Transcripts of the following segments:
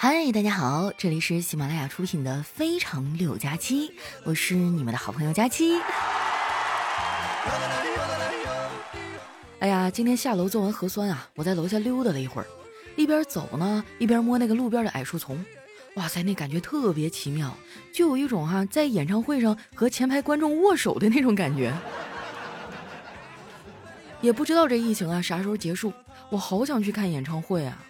嗨，大家好，这里是喜马拉雅出品的《非常六加七》，我是你们的好朋友佳期。哎呀，今天下楼做完核酸啊，我在楼下溜达了一会儿，一边走呢，一边摸那个路边的矮树丛，哇塞，那感觉特别奇妙，就有一种哈在演唱会上和前排观众握手的那种感觉。也不知道这疫情啊啥时候结束，我好想去看演唱会啊！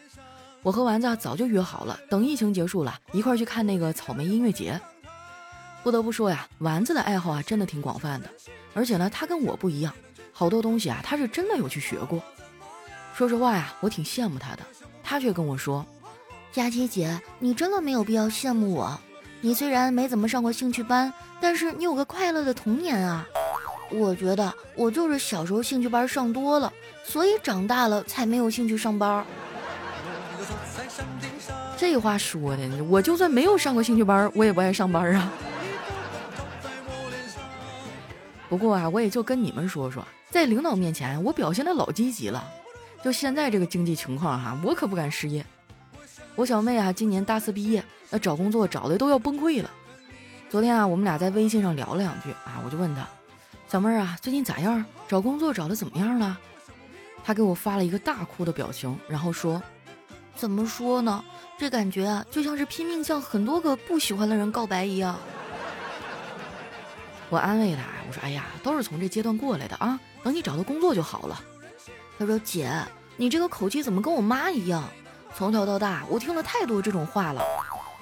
我和丸子早就约好了，等疫情结束了，一块去看那个草莓音乐节。不得不说呀，丸子的爱好啊真的挺广泛的，而且呢，他跟我不一样，好多东西啊他是真的有去学过。说实话呀，我挺羡慕他的，他却跟我说：“佳琪姐，你真的没有必要羡慕我。你虽然没怎么上过兴趣班，但是你有个快乐的童年啊。我觉得我就是小时候兴趣班上多了，所以长大了才没有兴趣上班。”这话说的，我就算没有上过兴趣班，我也不爱上班啊。不过啊，我也就跟你们说说，在领导面前，我表现的老积极了。就现在这个经济情况哈，我可不敢失业。我小妹啊，今年大四毕业，那找工作找的都要崩溃了。昨天啊，我们俩在微信上聊了两句啊，我就问她，小妹儿啊，最近咋样？找工作找的怎么样了？她给我发了一个大哭的表情，然后说。怎么说呢？这感觉啊，就像是拼命向很多个不喜欢的人告白一样。我安慰他，我说：“哎呀，都是从这阶段过来的啊，等你找到工作就好了。”他说：“姐，你这个口气怎么跟我妈一样？从小到大，我听了太多这种话了。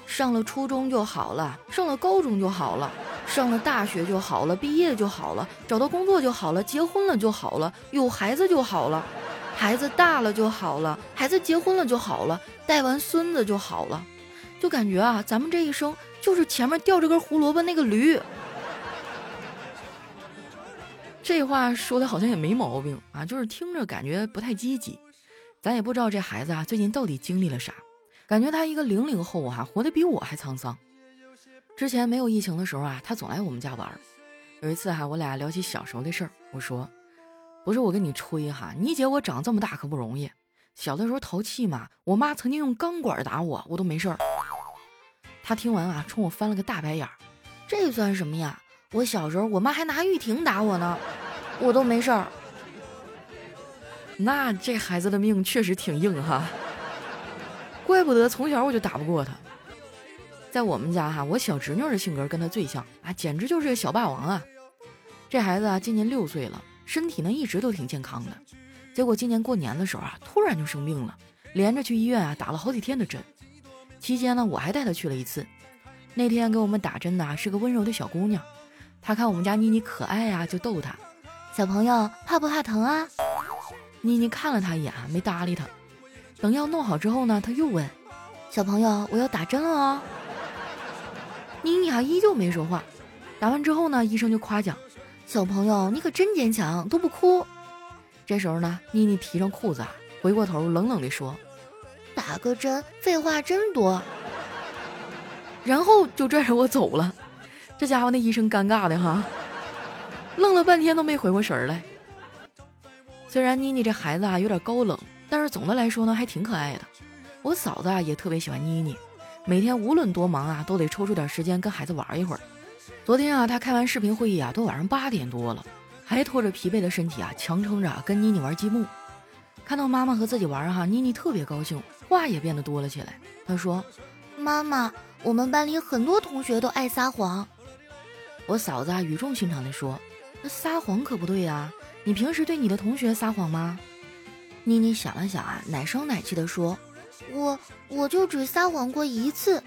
上了初中就好了，上了高中就好了，上了大学就好了，毕业就好了，找到工作就好了，结婚了就好了，有孩子就好了。”孩子大了就好了，孩子结婚了就好了，带完孙子就好了，就感觉啊，咱们这一生就是前面吊着根胡萝卜那个驴。这话说的好像也没毛病啊，就是听着感觉不太积极。咱也不知道这孩子啊最近到底经历了啥，感觉他一个零零后哈，活得比我还沧桑。之前没有疫情的时候啊，他总来我们家玩。有一次哈，我俩聊起小时候的事儿，我说。不是我跟你吹哈，你姐我长这么大可不容易。小的时候淘气嘛，我妈曾经用钢管打我，我都没事儿。她听完啊，冲我翻了个大白眼儿。这算什么呀？我小时候我妈还拿玉婷打我呢，我都没事儿。那这孩子的命确实挺硬哈，怪不得从小我就打不过他。在我们家哈，我小侄女的性格跟他最像啊，简直就是个小霸王啊。这孩子啊，今年六岁了。身体呢一直都挺健康的，结果今年过年的时候啊，突然就生病了，连着去医院啊打了好几天的针。期间呢，我还带她去了一次。那天给我们打针的是个温柔的小姑娘，她看我们家妮妮可爱呀，就逗她：“小朋友怕不怕疼啊？”妮妮看了她一眼，没搭理她。等药弄好之后呢，她又问：“小朋友，我要打针了哦。”妮妮啊依旧没说话。打完之后呢，医生就夸奖。小朋友，你可真坚强，都不哭。这时候呢，妮妮提上裤子，回过头冷冷地说：“打个针，废话真多。”然后就拽着我走了。这家伙那医生尴尬的哈，愣了半天都没回过神来。虽然妮妮这孩子啊有点高冷，但是总的来说呢还挺可爱的。我嫂子啊也特别喜欢妮妮，每天无论多忙啊都得抽出点时间跟孩子玩一会儿。昨天啊，他开完视频会议啊，都晚上八点多了，还拖着疲惫的身体啊，强撑着跟妮妮玩积木。看到妈妈和自己玩哈，妮妮特别高兴，话也变得多了起来。她说：“妈妈，我们班里很多同学都爱撒谎。”我嫂子啊，语重心长地说：“那撒谎可不对呀，你平时对你的同学撒谎吗？”妮妮想了想啊，奶声奶气地说：“我我就只撒谎过一次。”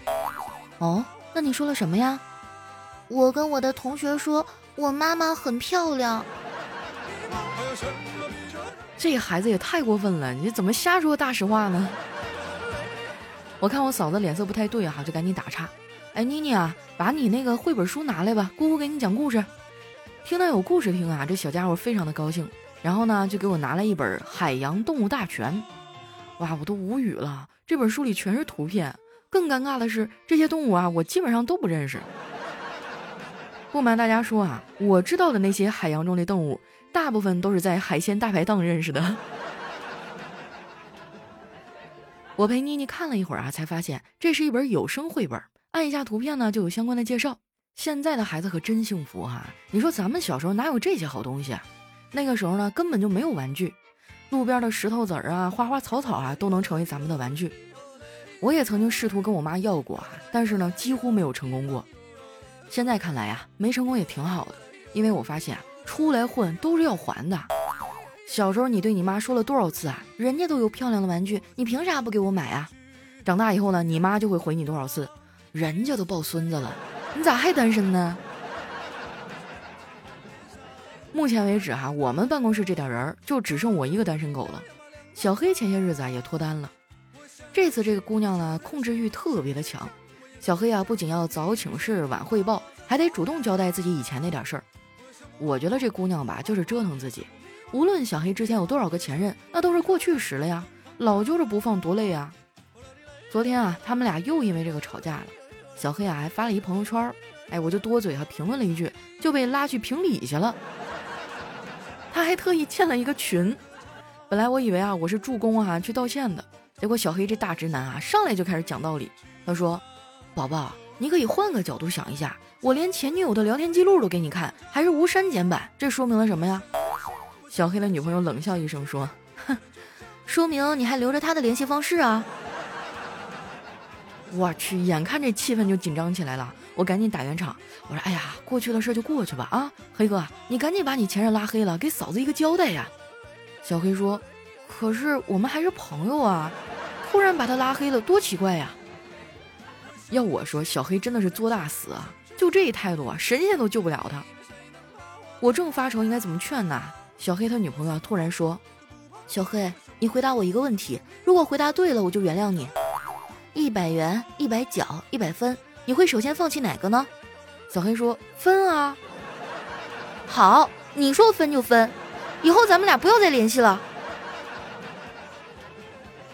哦，那你说了什么呀？我跟我的同学说，我妈妈很漂亮。这孩子也太过分了，你怎么瞎说大实话呢？我看我嫂子脸色不太对哈，就赶紧打岔。哎，妮妮啊，把你那个绘本书拿来吧，姑姑给你讲故事。听到有故事听啊，这小家伙非常的高兴。然后呢，就给我拿来一本《海洋动物大全》。哇，我都无语了，这本书里全是图片。更尴尬的是，这些动物啊，我基本上都不认识。不瞒大家说啊，我知道的那些海洋中的动物，大部分都是在海鲜大排档认识的。我陪妮妮看了一会儿啊，才发现这是一本有声绘本，按一下图片呢就有相关的介绍。现在的孩子可真幸福哈！你说咱们小时候哪有这些好东西啊？那个时候呢根本就没有玩具，路边的石头子儿啊、花花草草啊都能成为咱们的玩具。我也曾经试图跟我妈要过啊，但是呢几乎没有成功过。现在看来呀，没成功也挺好的，因为我发现出来混都是要还的。小时候你对你妈说了多少次啊？人家都有漂亮的玩具，你凭啥不给我买啊？长大以后呢，你妈就会回你多少次？人家都抱孙子了。你咋还单身呢？目前为止哈，我们办公室这点人儿就只剩我一个单身狗了。小黑前些日子啊也脱单了。这次这个姑娘呢，控制欲特别的强。小黑啊，不仅要早请示晚汇报，还得主动交代自己以前那点事儿。我觉得这姑娘吧，就是折腾自己。无论小黑之前有多少个前任，那都是过去时了呀，老揪着不放多累啊。昨天啊，他们俩又因为这个吵架了。小黑啊还发了一朋友圈，哎，我就多嘴哈评论了一句，就被拉去评理去了。他还特意建了一个群，本来我以为啊我是助攻啊去道歉的，结果小黑这大直男啊上来就开始讲道理。他说：“宝宝，你可以换个角度想一下，我连前女友的聊天记录都给你看，还是无删减版，这说明了什么呀？”小黑的女朋友冷笑一声说：“哼，说明你还留着他的联系方式啊。”我去，眼看这气氛就紧张起来了，我赶紧打圆场，我说：“哎呀，过去的事就过去吧，啊，黑哥，你赶紧把你前任拉黑了，给嫂子一个交代呀。”小黑说：“可是我们还是朋友啊，突然把他拉黑了，多奇怪呀。”要我说，小黑真的是作大死啊，就这态度啊，神仙都救不了他。我正发愁应该怎么劝呢，小黑他女朋友突然说：“小黑，你回答我一个问题，如果回答对了，我就原谅你。”一百元、一百角、一百分，你会首先放弃哪个呢？小黑说：“分啊。”好，你说分就分，以后咱们俩不要再联系了。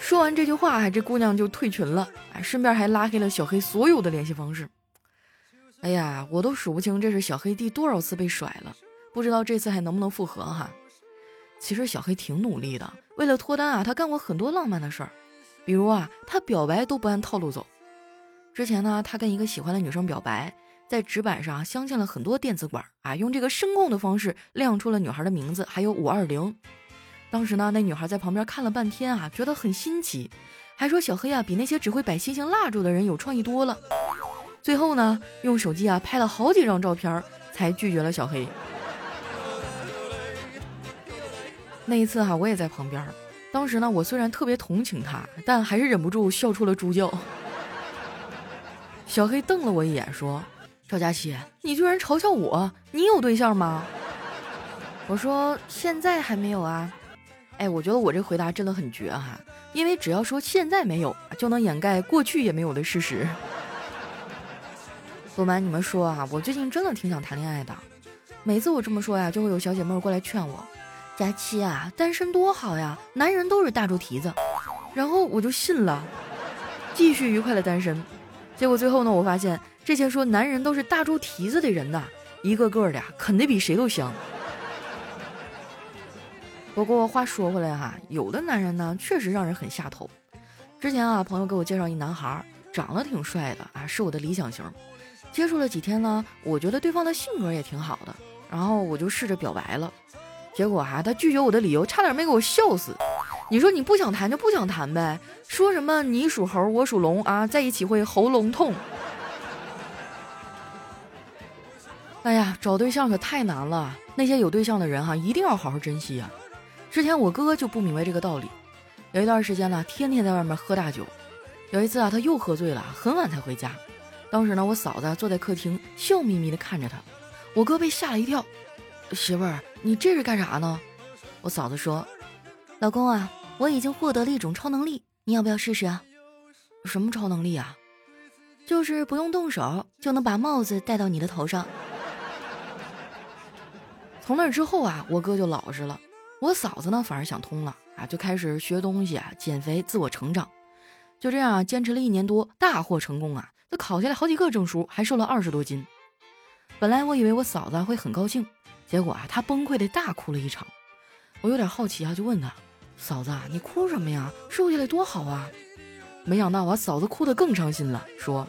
说完这句话，这姑娘就退群了，哎，顺便还拉黑了小黑所有的联系方式。哎呀，我都数不清这是小黑第多少次被甩了，不知道这次还能不能复合哈。其实小黑挺努力的，为了脱单啊，他干过很多浪漫的事儿。比如啊，他表白都不按套路走。之前呢，他跟一个喜欢的女生表白，在纸板上镶嵌了很多电子管啊，用这个声控的方式亮出了女孩的名字，还有五二零。当时呢，那女孩在旁边看了半天啊，觉得很新奇，还说小黑啊比那些只会摆星星蜡烛的人有创意多了。最后呢，用手机啊拍了好几张照片，才拒绝了小黑。那一次哈，我也在旁边。当时呢，我虽然特别同情他，但还是忍不住笑出了猪叫。小黑瞪了我一眼，说：“赵佳琪，你居然嘲笑我？你有对象吗？”我说：“现在还没有啊。”哎，我觉得我这回答真的很绝哈，因为只要说现在没有，就能掩盖过去也没有的事实。不瞒你们说啊，我最近真的挺想谈恋爱的。每次我这么说呀，就会有小姐妹过来劝我。佳期啊，单身多好呀！男人都是大猪蹄子，然后我就信了，继续愉快的单身。结果最后呢，我发现这些说男人都是大猪蹄子的人呐，一个个的呀，啃得比谁都香。不过话说回来哈，有的男人呢，确实让人很下头。之前啊，朋友给我介绍一男孩，长得挺帅的啊，是我的理想型。接触了几天呢，我觉得对方的性格也挺好的，然后我就试着表白了。结果哈，他拒绝我的理由差点没给我笑死。你说你不想谈就不想谈呗，说什么你属猴我属龙啊，在一起会喉咙痛。哎呀，找对象可太难了，那些有对象的人哈，一定要好好珍惜啊。之前我哥就不明白这个道理，有一段时间呢，天天在外面喝大酒。有一次啊，他又喝醉了，很晚才回家。当时呢，我嫂子坐在客厅，笑眯眯的看着他，我哥被吓了一跳。媳妇儿，你这是干啥呢？我嫂子说：“老公啊，我已经获得了一种超能力，你要不要试试啊？”什么超能力啊？就是不用动手就能把帽子戴到你的头上。从那之后啊，我哥就老实了，我嫂子呢反而想通了啊，就开始学东西啊，减肥，自我成长。就这样啊，坚持了一年多，大获成功啊！她考下来好几个证书，还瘦了二十多斤。本来我以为我嫂子会很高兴。结果啊，她崩溃的大哭了一场。我有点好奇啊，就问她：“嫂子，你哭什么呀？瘦下来多好啊！”没想到我嫂子哭得更伤心了，说：“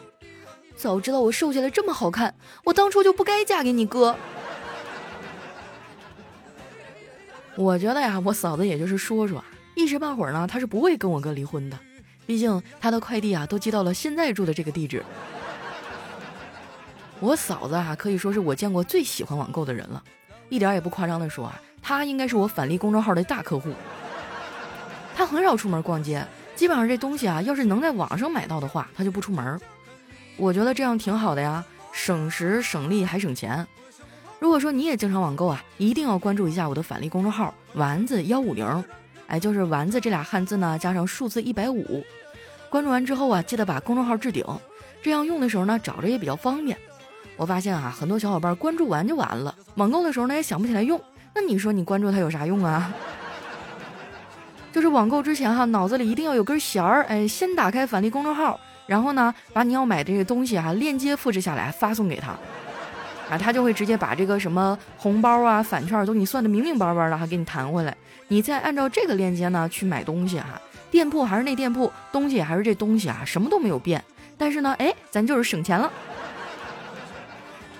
早知道我瘦下来这么好看，我当初就不该嫁给你哥。”我觉得呀，我嫂子也就是说说，一时半会儿呢，她是不会跟我哥离婚的。毕竟她的快递啊，都寄到了现在住的这个地址。我嫂子啊，可以说是我见过最喜欢网购的人了，一点也不夸张的说啊，她应该是我返利公众号的大客户。她很少出门逛街，基本上这东西啊，要是能在网上买到的话，她就不出门。我觉得这样挺好的呀，省时省力还省钱。如果说你也经常网购啊，一定要关注一下我的返利公众号“丸子幺五零”，哎，就是“丸子”这俩汉字呢，加上数字一百五。关注完之后啊，记得把公众号置顶，这样用的时候呢，找着也比较方便。我发现啊，很多小伙伴关注完就完了，网购的时候呢也想不起来用。那你说你关注它有啥用啊？就是网购之前哈，脑子里一定要有根弦儿，哎，先打开返利公众号，然后呢，把你要买这个东西啊链接复制下来发送给他，啊，他就会直接把这个什么红包啊、返券都给你算的明明白白的，还给你弹回来。你再按照这个链接呢去买东西哈，店铺还是那店铺，东西还是这东西啊，什么都没有变。但是呢，哎，咱就是省钱了。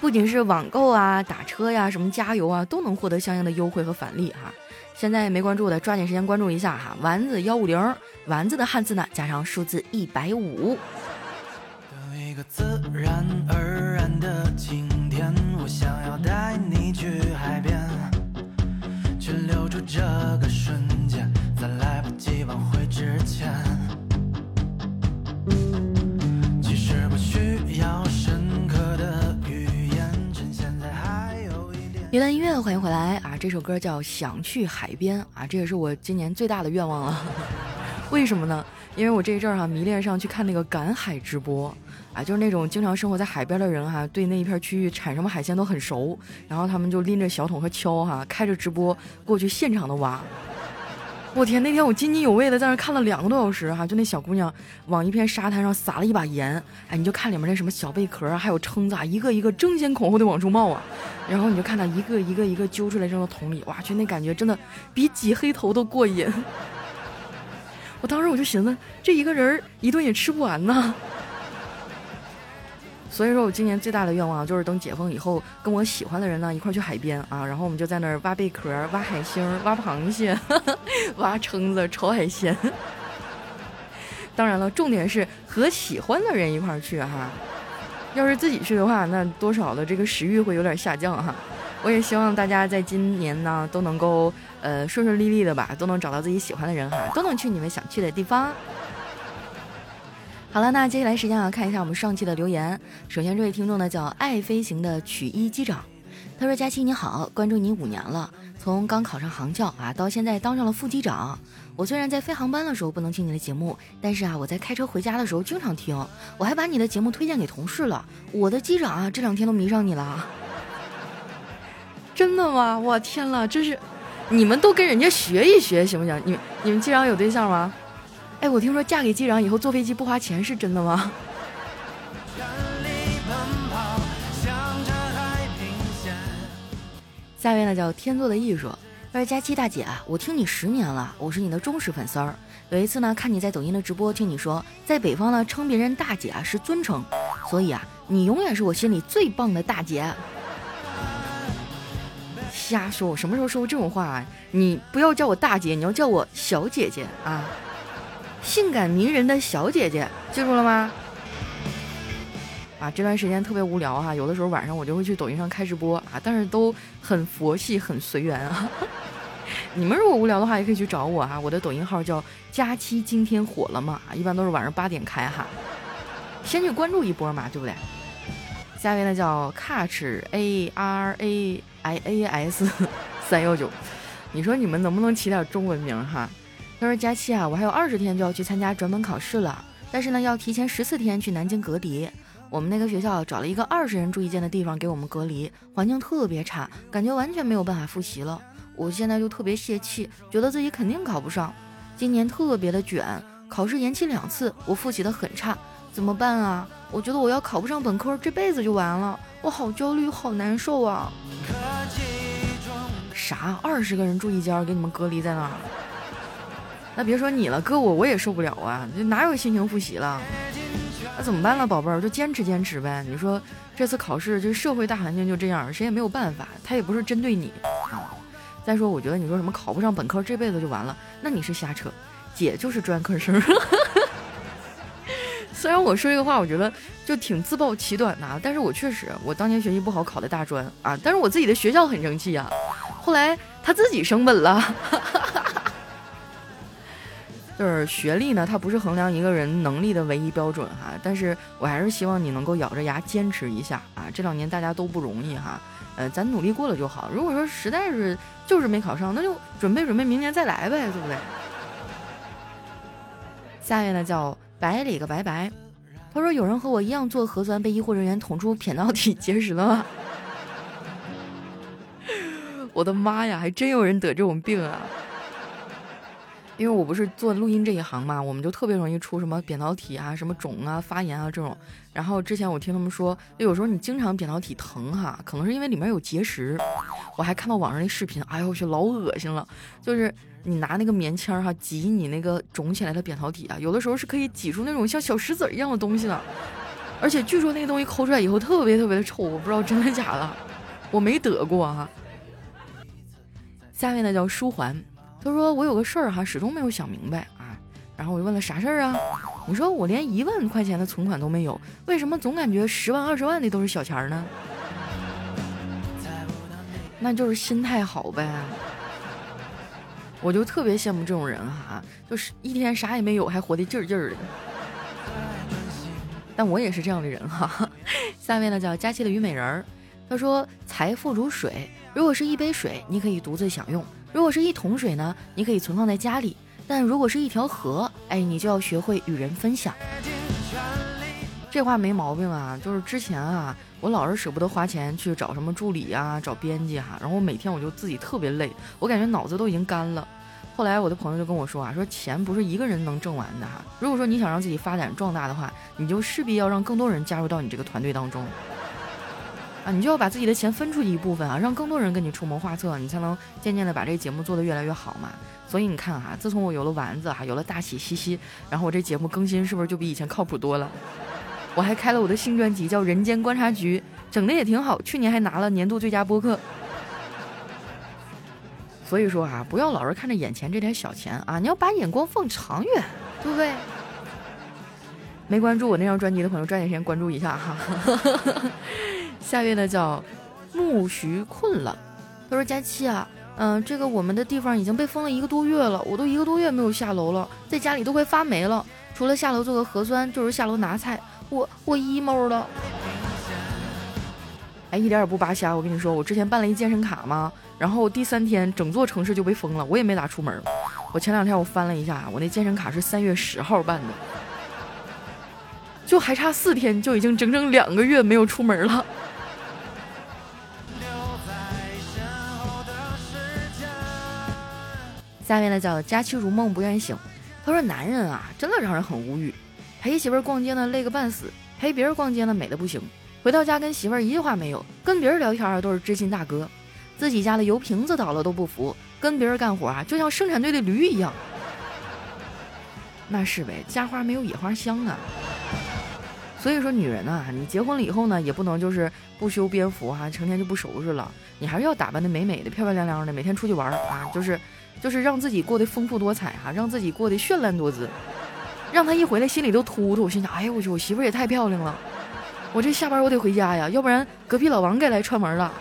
不仅是网购啊、打车呀、什么加油啊，都能获得相应的优惠和返利哈。现在没关注的，抓紧时间关注一下哈。丸子幺五零，丸子的汉字呢加上数字一百五。这个瞬间，在来不及挽回之前。一段音乐，欢迎回来啊！这首歌叫《想去海边》啊，这也是我今年最大的愿望了。为什么呢？因为我这一阵儿哈迷恋上去看那个赶海直播啊，就是那种经常生活在海边的人哈，对那一片区域产什么海鲜都很熟，然后他们就拎着小桶和锹哈，开着直播过去现场的挖。我天，那天我津津有味的在那看了两个多小时哈，就那小姑娘往一片沙滩上撒了一把盐，哎，你就看里面那什么小贝壳还有蛏子啊，一个一个争先恐后的往出冒啊，然后你就看她一个一个一个揪出来扔到桶里，哇去，那感觉真的比挤黑头都过瘾。我当时我就寻思，这一个人一顿也吃不完呢。所以说我今年最大的愿望就是等解封以后，跟我喜欢的人呢一块去海边啊，然后我们就在那儿挖贝壳、挖海星、挖螃蟹、挖蛏子、炒海鲜。当然了，重点是和喜欢的人一块去哈。要是自己去的话，那多少的这个食欲会有点下降哈。我也希望大家在今年呢都能够呃顺顺利利的吧，都能找到自己喜欢的人哈，都能去你们想去的地方。好了，那接下来时间啊，看一下我们上期的留言。首先，这位听众呢叫爱飞行的曲一机长，他说：“佳期你好，关注你五年了，从刚考上航教啊，到现在当上了副机长。我虽然在飞航班的时候不能听你的节目，但是啊，我在开车回家的时候经常听，我还把你的节目推荐给同事了。我的机长啊，这两天都迷上你了，真的吗？我天了，真是，你们都跟人家学一学行不行？你你们机长有对象吗？”哎，我听说嫁给机长以后坐飞机不花钱，是真的吗？下面呢叫天作的艺术，他说：“佳期大姐啊，我听你十年了，我是你的忠实粉丝儿。有一次呢，看你在抖音的直播，听你说在北方呢称别人大姐啊是尊称，所以啊，你永远是我心里最棒的大姐。瞎说，我什么时候说过这种话？啊？你不要叫我大姐，你要叫我小姐姐啊。”性感迷人的小姐姐，记住了吗？啊，这段时间特别无聊哈，有的时候晚上我就会去抖音上开直播啊，但是都很佛系，很随缘啊。你们如果无聊的话，也可以去找我哈，我的抖音号叫佳期，今天火了嘛？一般都是晚上八点开哈，先去关注一波嘛，对不对？下一位呢叫 Catch A R A I A S 三幺九，你说你们能不能起点中文名哈？他说：“佳期啊，我还有二十天就要去参加转本考试了，但是呢，要提前十四天去南京隔离。我们那个学校找了一个二十人住一间的地方给我们隔离，环境特别差，感觉完全没有办法复习了。我现在就特别泄气，觉得自己肯定考不上。今年特别的卷，考试延期两次，我复习的很差，怎么办啊？我觉得我要考不上本科，这辈子就完了，我好焦虑，好难受啊！啥？二十个人住一间，给你们隔离在那儿？”那别说你了，哥我我也受不了啊，这哪有心情复习了？那怎么办呢，宝贝儿？就坚持坚持呗。你说这次考试，这社会大环境就这样，谁也没有办法。他也不是针对你啊。再说，我觉得你说什么考不上本科，这辈子就完了，那你是瞎扯。姐就是专科生。虽然我说这个话，我觉得就挺自暴其短的，但是我确实，我当年学习不好，考的大专啊。但是我自己的学校很争气啊。后来他自己升本了。就是学历呢，它不是衡量一个人能力的唯一标准哈。但是我还是希望你能够咬着牙坚持一下啊！这两年大家都不容易哈，呃，咱努力过了就好。如果说实在是就是没考上，那就准备准备明年再来呗，对不对？下面呢叫百里个白白，他说有人和我一样做核酸被医护人员捅出扁桃体结石了吗？我的妈呀，还真有人得这种病啊！因为我不是做录音这一行嘛，我们就特别容易出什么扁桃体啊、什么肿啊、发炎啊这种。然后之前我听他们说，有时候你经常扁桃体疼哈，可能是因为里面有结石。我还看到网上那视频，哎呦我去，老恶心了。就是你拿那个棉签儿哈挤你那个肿起来的扁桃体啊，有的时候是可以挤出那种像小石子一样的东西的。而且据说那个东西抠出来以后特别特别的臭，我不知道真的假的，我没得过哈。下面呢叫舒缓。他说：“我有个事儿哈，始终没有想明白啊。然后我就问了啥事儿啊？你说我连一万块钱的存款都没有，为什么总感觉十万二十万的都是小钱呢？那就是心态好呗。我就特别羡慕这种人哈，就是一天啥也没有还活得劲儿劲儿的。但我也是这样的人哈。下面呢叫佳期的虞美人儿，他说：财富如水，如果是一杯水，你可以独自享用。”如果是一桶水呢，你可以存放在家里；但如果是一条河，哎，你就要学会与人分享。这话没毛病啊，就是之前啊，我老是舍不得花钱去找什么助理啊，找编辑哈，然后每天我就自己特别累，我感觉脑子都已经干了。后来我的朋友就跟我说啊，说钱不是一个人能挣完的哈，如果说你想让自己发展壮大的话，你就势必要让更多人加入到你这个团队当中。啊，你就要把自己的钱分出去一部分啊，让更多人跟你出谋划策，你才能渐渐的把这个节目做得越来越好嘛。所以你看哈，自从我有了丸子哈，有了大喜西西，然后我这节目更新是不是就比以前靠谱多了？我还开了我的新专辑叫《人间观察局》，整的也挺好，去年还拿了年度最佳播客。所以说啊，不要老是看着眼前这点小钱啊，你要把眼光放长远，对不对？没关注我那张专辑的朋友，抓紧时间关注一下哈。下面呢叫木徐困了，他说：“佳期啊，嗯，这个我们的地方已经被封了一个多月了，我都一个多月没有下楼了，在家里都快发霉了。除了下楼做个核酸，就是下楼拿菜，我我 emo 了。哎，一点也不扒瞎，我跟你说，我之前办了一健身卡嘛，然后第三天整座城市就被封了，我也没咋出门。我前两天我翻了一下，我那健身卡是三月十号办的，就还差四天，就已经整整两个月没有出门了。”下面呢叫佳期如梦不愿醒，他说男人啊真的让人很无语，陪媳妇儿逛街呢累个半死，陪别人逛街呢美的不行，回到家跟媳妇儿一句话没有，跟别人聊天啊都是知心大哥，自己家的油瓶子倒了都不服，跟别人干活啊就像生产队的驴一样。那是呗，家花没有野花香啊。所以说女人呐，你结婚了以后呢，也不能就是不修边幅哈，成天就不收拾了，你还是要打扮的美美的、漂漂亮亮的，每天出去玩啊，就是。就是让自己过得丰富多彩哈，让自己过得绚烂多姿，让他一回来心里都突突。心想，哎呦我去，我媳妇也太漂亮了，我这下班我得回家呀，要不然隔壁老王该来串门了。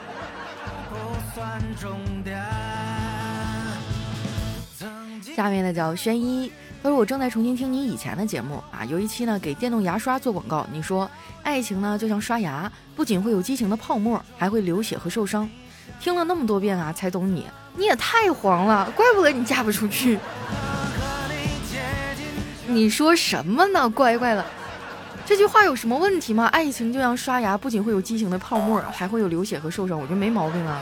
下面呢叫轩一，他说我正在重新听你以前的节目啊，有一期呢给电动牙刷做广告，你说爱情呢就像刷牙，不仅会有激情的泡沫，还会流血和受伤。听了那么多遍啊，才懂你。你也太黄了，怪不得你嫁不出去。你说什么呢？乖乖的，这句话有什么问题吗？爱情就像刷牙，不仅会有畸形的泡沫，还会有流血和受伤，我觉得没毛病啊。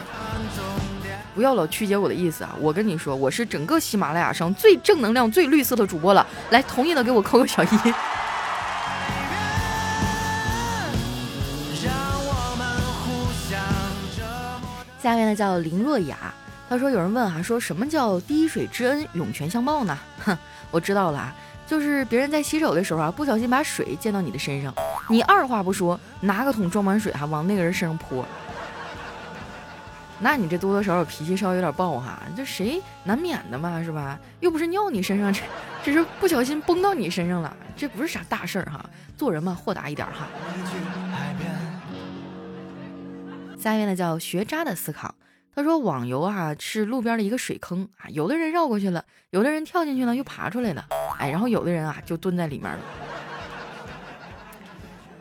不要老曲解我的意思啊！我跟你说，我是整个喜马拉雅上最正能量、最绿色的主播了。来，同意的给我扣个小一。下面呢叫林若雅。他他说有人问啊，说什么叫滴水之恩，涌泉相报呢？哼，我知道了啊，就是别人在洗手的时候啊，不小心把水溅到你的身上，你二话不说，拿个桶装满水哈，往那个人身上泼。那你这多多少少脾气稍微有点暴哈，这谁难免的嘛，是吧？又不是尿你身上，这只是不小心崩到你身上了，这不是啥大事儿哈。做人嘛，豁达一点哈。下一位呢叫学渣的思考，他说网游啊是路边的一个水坑啊，有的人绕过去了，有的人跳进去了又爬出来了，哎，然后有的人啊就蹲在里面了。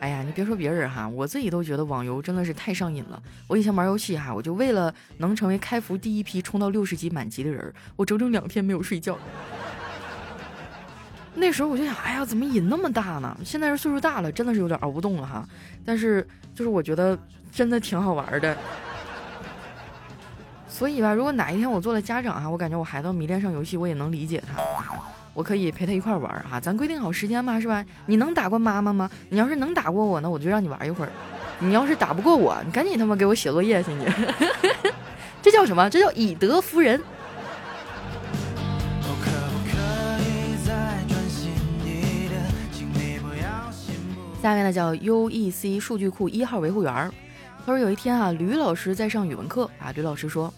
哎呀，你别说别人哈，我自己都觉得网游真的是太上瘾了。我以前玩游戏哈，我就为了能成为开服第一批冲到六十级满级的人，我整整两天没有睡觉。那时候我就想，哎呀，怎么瘾那么大呢？现在是岁数大了，真的是有点熬不动了哈。但是就是我觉得真的挺好玩的。所以吧，如果哪一天我做了家长哈，我感觉我孩子迷恋上游戏，我也能理解他。我可以陪他一块玩儿哈，咱规定好时间嘛，是吧？你能打过妈妈吗？你要是能打过我呢，我就让你玩一会儿；你要是打不过我，你赶紧他妈给我写作业去你。这叫什么？这叫以德服人。下面呢叫 UEC 数据库一号维护员。他说有一天啊，吕老师在上语文课啊，吕老师说：“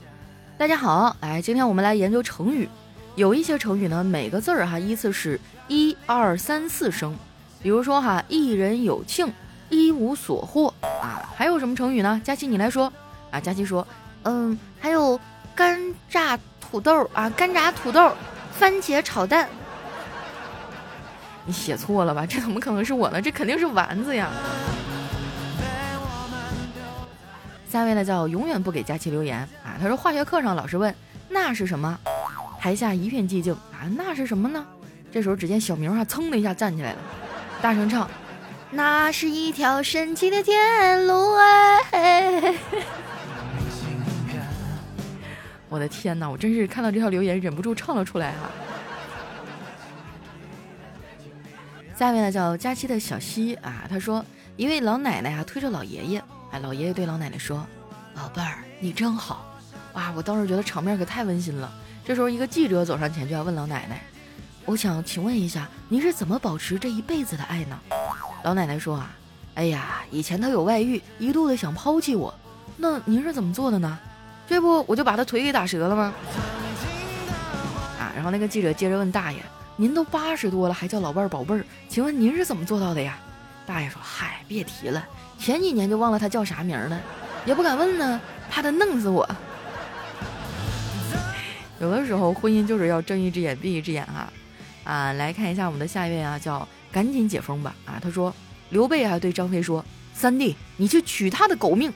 大家好，来，今天我们来研究成语。”有一些成语呢，每个字儿哈依次是一二三四声，比如说哈，一人有庆，一无所获啊。还有什么成语呢？佳琪你来说啊。佳琪说，嗯，还有干炸土豆啊，干炸土豆，番茄炒蛋。你写错了吧？这怎么可能是我呢？这肯定是丸子呀。下面呢叫永远不给佳琪留言啊。他说化学课上老师问那是什么？台下一片寂静啊，那是什么呢？这时候只见小明啊，噌的一下站起来了，大声唱：“那是一条神奇的天路哎！” 我的天哪，我真是看到这条留言忍不住唱了出来啊！下面呢叫佳期的小西啊，他说一位老奶奶啊推着老爷爷，老爷爷对老奶奶说：“宝贝儿，你真好。”哇，我当时觉得场面可太温馨了。这时候，一个记者走上前，就要问老奶奶：“我想请问一下，您是怎么保持这一辈子的爱呢？”老奶奶说：“啊，哎呀，以前他有外遇，一度的想抛弃我。那您是怎么做的呢？这不，我就把他腿给打折了吗？”啊，然后那个记者接着问大爷：“您都八十多了，还叫老伴儿宝贝儿，请问您是怎么做到的呀？”大爷说：“嗨，别提了，前几年就忘了他叫啥名了，也不敢问呢，怕他弄死我。”有的时候婚姻就是要睁一只眼闭一只眼啊，啊，来看一下我们的下一位啊，叫赶紧解封吧啊，他说刘备啊对张飞说，三弟你去取他的狗命。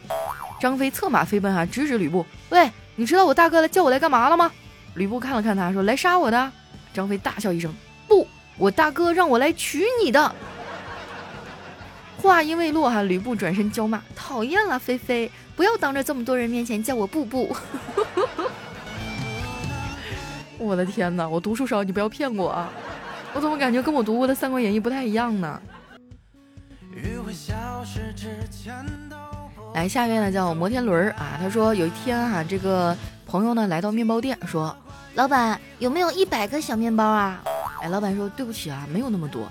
张飞策马飞奔啊，直指吕布，喂，你知道我大哥来叫我来干嘛了吗？吕布看了看他说来杀我的。张飞大笑一声，不，我大哥让我来娶你的。话音未落哈，吕布转身娇骂，讨厌了，菲菲，不要当着这么多人面前叫我布布。我的天哪！我读书少，你不要骗我啊！我怎么感觉跟我读过的《三国演义》不太一样呢？来，下一位呢叫摩天轮儿啊。他说有一天啊，这个朋友呢来到面包店，说：“老板有没有一百个小面包啊？”哎，老板说：“对不起啊，没有那么多。”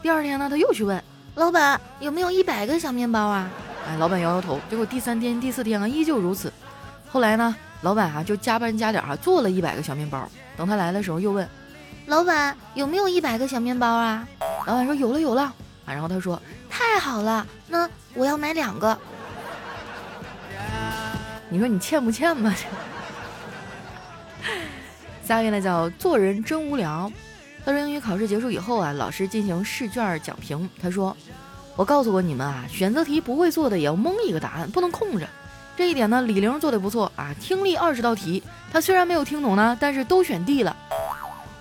第二天呢，他又去问老板有没有一百个小面包啊？哎，老板摇摇头。结果第三天、第四天啊，依旧如此。后来呢，老板啊就加班加点啊，做了一百个小面包。等他来的时候，又问：“老板有没有一百个小面包啊？”老板说：“有了，有了。”啊，然后他说：“太好了，那我要买两个。”你说你欠不欠吧？下一位呢叫做人真无聊。他说英语考试结束以后啊，老师进行试卷讲评。他说：“我告诉过你们啊，选择题不会做的也要蒙一个答案，不能空着。”这一点呢，李玲做的不错啊，听力二十道题，她虽然没有听懂呢，但是都选 D 了。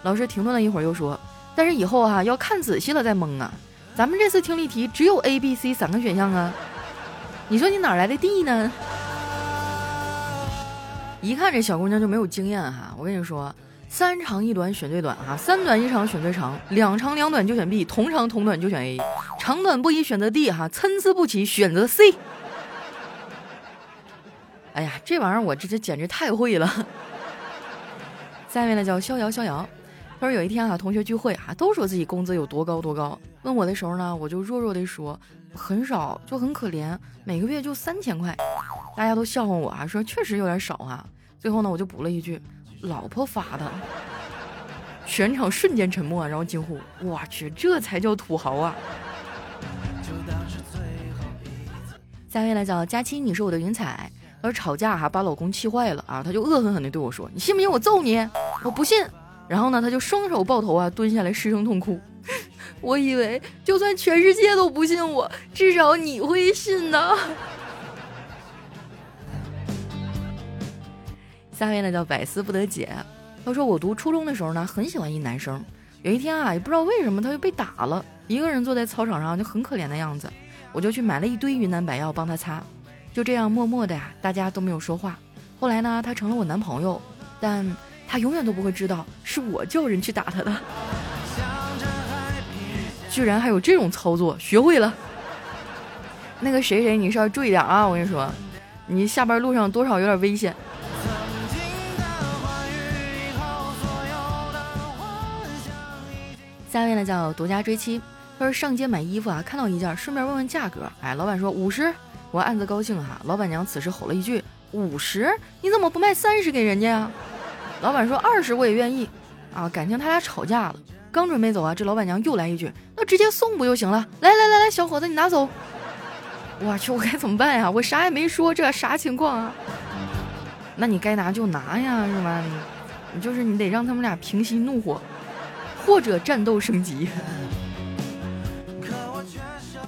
老师停顿了一会儿，又说：“但是以后哈要看仔细了再蒙啊，咱们这次听力题只有 A、B、C 三个选项啊，你说你哪来的 D 呢？” 一看这小姑娘就没有经验哈，我跟你说，三长一短选最短哈，三短一长选最长，两长两短就选 B，同长同短就选 A，长短不一选择 D 哈，参差不齐选择 C。哎呀，这玩意儿我这这简直太会了！下面呢叫逍遥逍遥，他说有一天啊，同学聚会啊，都说自己工资有多高多高。问我的时候呢，我就弱弱的说很少，就很可怜，每个月就三千块。大家都笑话我啊，说确实有点少啊。最后呢，我就补了一句，老婆发的。全场瞬间沉默，然后惊呼：“我去，这才叫土豪啊！”下一位呢叫佳期，你是我的云彩。他说吵架哈，把老公气坏了啊，他就恶狠狠地对我说：“你信不信我揍你？”我不信。然后呢，他就双手抱头啊，蹲下来失声痛哭。我以为就算全世界都不信我，至少你会信呢。下一位呢叫百思不得解。他说我读初中的时候呢，很喜欢一男生。有一天啊，也不知道为什么他就被打了，一个人坐在操场上就很可怜的样子。我就去买了一堆云南白药帮他擦，就这样默默的呀，大家都没有说话。后来呢，他成了我男朋友，但他永远都不会知道是我叫人去打他的。居然还有这种操作，学会了。那个谁谁，你是要注意点啊！我跟你说，你下班路上多少有点危险。下一位呢叫独家追妻，他说上街买衣服啊，看到一件，顺便问问价格。哎，老板说五十，我暗自高兴哈。老板娘此时吼了一句：“五十？你怎么不卖三十给人家呀？”老板说：“二十我也愿意。”啊，感情他俩吵架了。刚准备走啊，这老板娘又来一句：“那直接送不就行了？”来来来来，小伙子你拿走。我去，我该怎么办呀？我啥也没说，这啥情况啊？那你该拿就拿呀，是吧？你就是你得让他们俩平息怒火。或者战斗升级。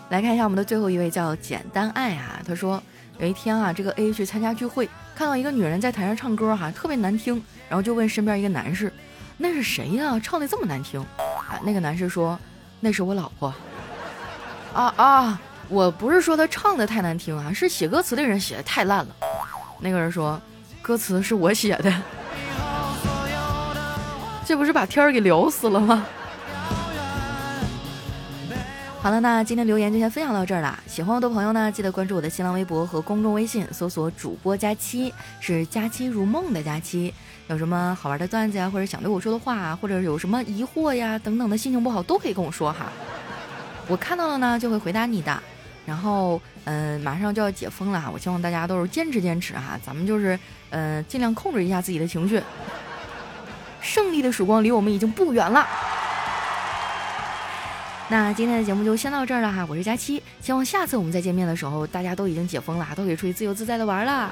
来看一下我们的最后一位，叫简单爱啊。他说有一天啊，这个 A 去参加聚会，看到一个女人在台上唱歌哈，特别难听，然后就问身边一个男士：“那是谁呀？唱的这么难听？”啊，那个男士说：“那是我老婆。”啊啊，我不是说他唱的太难听啊，是写歌词的人写的太烂了。那个人说：“歌词是我写的。”这不是把天儿给聊死了吗？好了，那今天留言就先分享到这儿了。喜欢我的朋友呢，记得关注我的新浪微博和公众微信，搜索“主播佳期”，是“佳期如梦”的佳期。有什么好玩的段子呀，或者想对我说的话，或者有什么疑惑呀等等的，心情不好都可以跟我说哈。我看到了呢，就会回答你的。然后，嗯，马上就要解封了哈，我希望大家都是坚持坚持哈，咱们就是，嗯，尽量控制一下自己的情绪。胜利的曙光离我们已经不远了。那今天的节目就先到这儿了哈，我是佳期，希望下次我们再见面的时候，大家都已经解封了，都可以出去自由自在的玩了。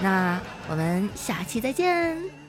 那我们下期再见。